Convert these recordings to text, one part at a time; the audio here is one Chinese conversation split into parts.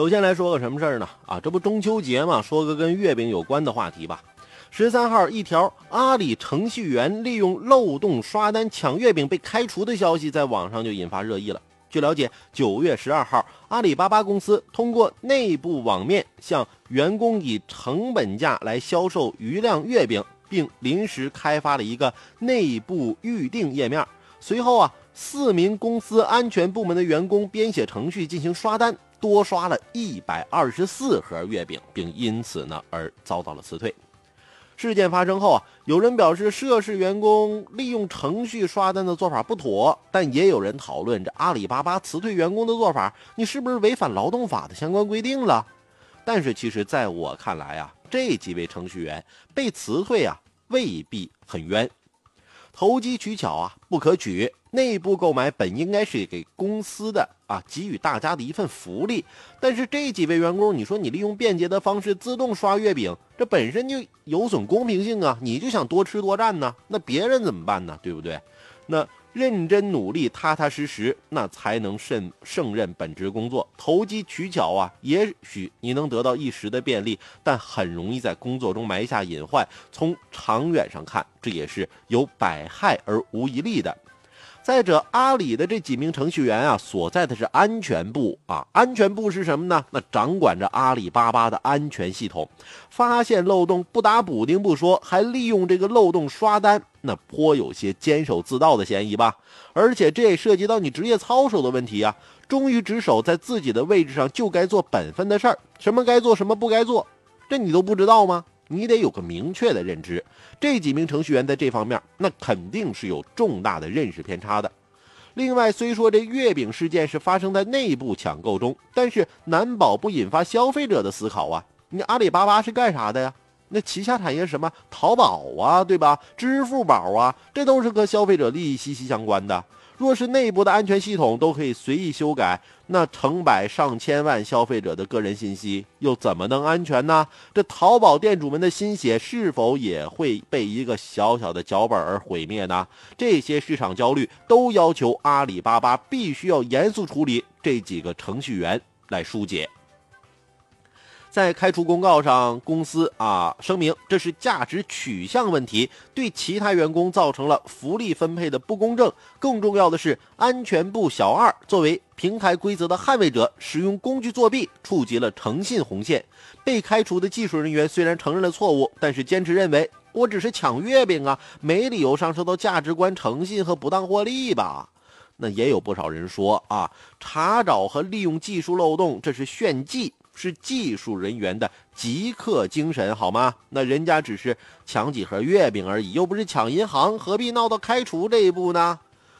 首先来说个什么事儿呢？啊，这不中秋节嘛，说个跟月饼有关的话题吧。十三号，一条阿里程序员利用漏洞刷单抢月饼被开除的消息在网上就引发热议了。据了解，九月十二号，阿里巴巴公司通过内部网面向员工以成本价来销售余量月饼，并临时开发了一个内部预订页面。随后啊，四名公司安全部门的员工编写程序进行刷单，多刷了一百二十四盒月饼，并因此呢而遭到了辞退。事件发生后啊，有人表示涉事员工利用程序刷单的做法不妥，但也有人讨论这阿里巴巴辞退员工的做法，你是不是违反劳动法的相关规定了？但是其实在我看来啊，这几位程序员被辞退啊未必很冤。投机取巧啊，不可取。内部购买本应该是给公司的啊，给予大家的一份福利。但是这几位员工，你说你利用便捷的方式自动刷月饼，这本身就有损公平性啊！你就想多吃多占呢？那别人怎么办呢？对不对？那。认真努力、踏踏实实，那才能胜胜任本职工作。投机取巧啊，也许你能得到一时的便利，但很容易在工作中埋下隐患。从长远上看，这也是有百害而无一利的。再者，阿里的这几名程序员啊，所在的是安全部啊。安全部是什么呢？那掌管着阿里巴巴的安全系统。发现漏洞不打补丁不说，还利用这个漏洞刷单，那颇有些监守自盗的嫌疑吧？而且这也涉及到你职业操守的问题啊。忠于职守，在自己的位置上就该做本分的事儿，什么该做，什么不该做，这你都不知道吗？你得有个明确的认知，这几名程序员在这方面那肯定是有重大的认识偏差的。另外，虽说这月饼事件是发生在内部抢购中，但是难保不引发消费者的思考啊！你阿里巴巴是干啥的呀？那旗下产业什么淘宝啊，对吧？支付宝啊，这都是和消费者利益息息相关的。若是内部的安全系统都可以随意修改，那成百上千万消费者的个人信息又怎么能安全呢？这淘宝店主们的心血是否也会被一个小小的脚本而毁灭呢？这些市场焦虑都要求阿里巴巴必须要严肃处理这几个程序员来疏解。在开除公告上，公司啊声明这是价值取向问题，对其他员工造成了福利分配的不公正。更重要的是，安全部小二作为平台规则的捍卫者，使用工具作弊，触及了诚信红线。被开除的技术人员虽然承认了错误，但是坚持认为我只是抢月饼啊，没理由上升到价值观、诚信和不当获利吧？那也有不少人说啊，查找和利用技术漏洞，这是炫技。是技术人员的极客精神，好吗？那人家只是抢几盒月饼而已，又不是抢银行，何必闹到开除这一步呢？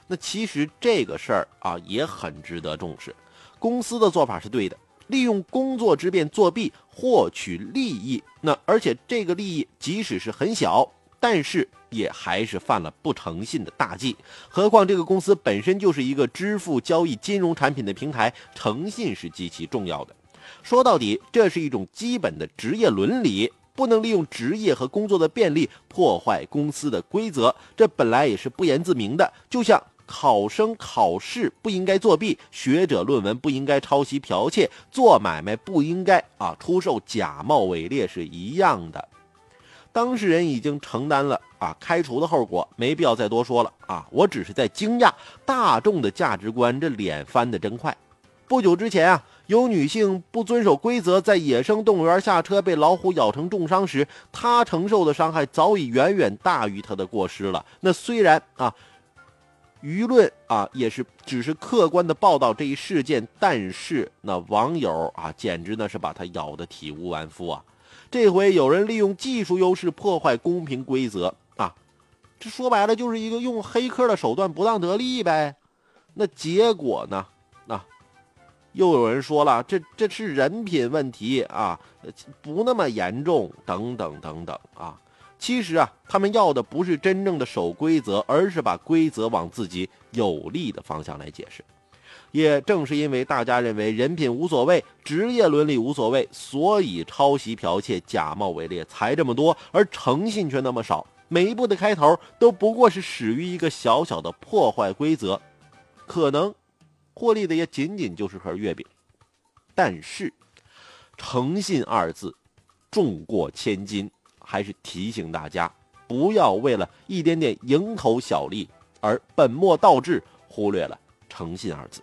那其实这个事儿啊也很值得重视。公司的做法是对的，利用工作之便作弊获取利益，那而且这个利益即使是很小，但是也还是犯了不诚信的大忌。何况这个公司本身就是一个支付交易金融产品的平台，诚信是极其重要的。说到底，这是一种基本的职业伦理，不能利用职业和工作的便利破坏公司的规则。这本来也是不言自明的。就像考生考试不应该作弊，学者论文不应该抄袭剽窃，做买卖不应该啊出售假冒伪劣是一样的。当事人已经承担了啊开除的后果，没必要再多说了啊。我只是在惊讶大众的价值观，这脸翻得真快。不久之前啊。有女性不遵守规则，在野生动物园下车被老虎咬成重伤时，她承受的伤害早已远远大于她的过失了。那虽然啊，舆论啊也是只是客观的报道这一事件，但是那网友啊简直那是把她咬得体无完肤啊！这回有人利用技术优势破坏公平规则啊，这说白了就是一个用黑客的手段不当得利呗。那结果呢？那又有人说了，这这是人品问题啊，不那么严重，等等等等啊。其实啊，他们要的不是真正的守规则，而是把规则往自己有利的方向来解释。也正是因为大家认为人品无所谓，职业伦理无所谓，所以抄袭、剽窃、假冒伪劣才这么多，而诚信却那么少。每一步的开头都不过是始于一个小小的破坏规则，可能。获利的也仅仅就是盒月饼，但是诚信二字重过千金，还是提醒大家不要为了一点点蝇头小利而本末倒置，忽略了诚信二字。